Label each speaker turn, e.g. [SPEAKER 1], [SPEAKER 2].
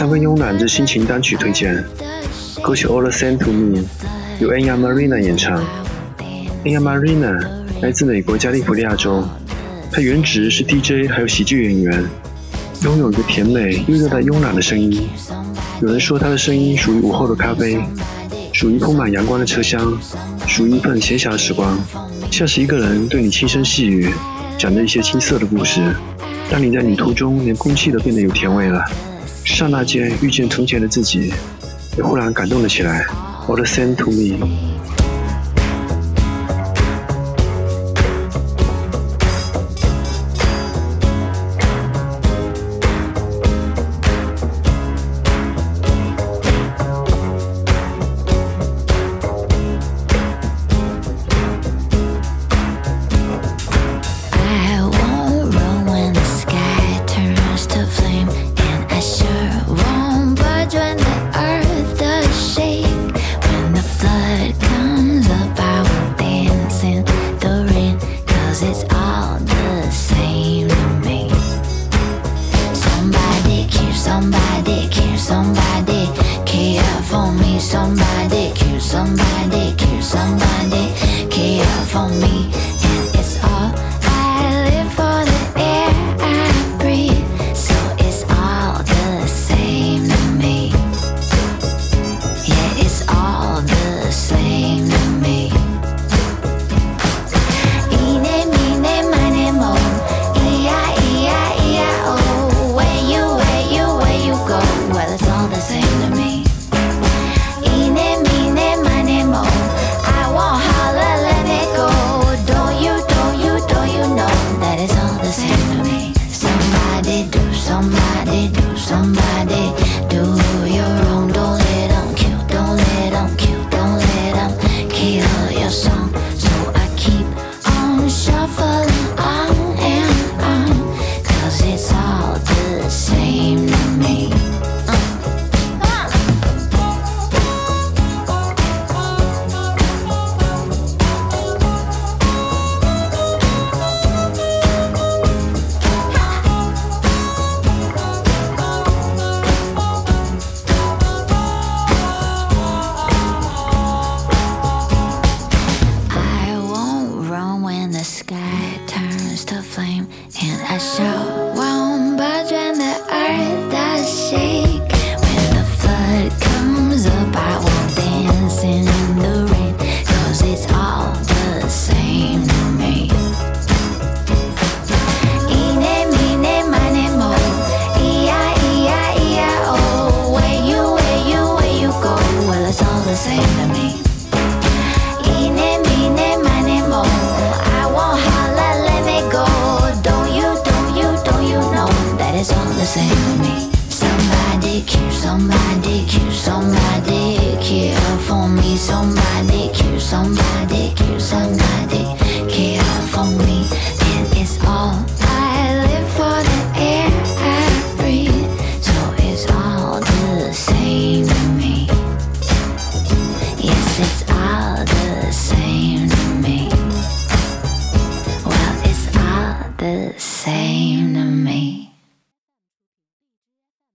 [SPEAKER 1] 三分慵懒之心情单曲推荐，歌曲《
[SPEAKER 2] All the Same to Me》
[SPEAKER 1] 由 Anya Marina 演唱。Anya Marina 来自美国加利福尼亚州，她原职是
[SPEAKER 2] DJ，还有喜剧演员，拥有一个甜美又热带慵懒的声音。
[SPEAKER 1] 有人说她的声音属于午后的咖啡，属于铺满阳光
[SPEAKER 2] 的车厢，
[SPEAKER 1] 属于一份闲暇的时光，像
[SPEAKER 2] 是一个人对你轻声细语，讲着一些青涩的故事。当你在旅途中，连空气都变得有甜味了。刹那间遇见从前的自己，也忽然感动了起来。
[SPEAKER 1] All the same to me。somebody, kill somebody, kill somebody. Somebody kill, somebody kill, somebody kill for me. Somebody kill, somebody kill.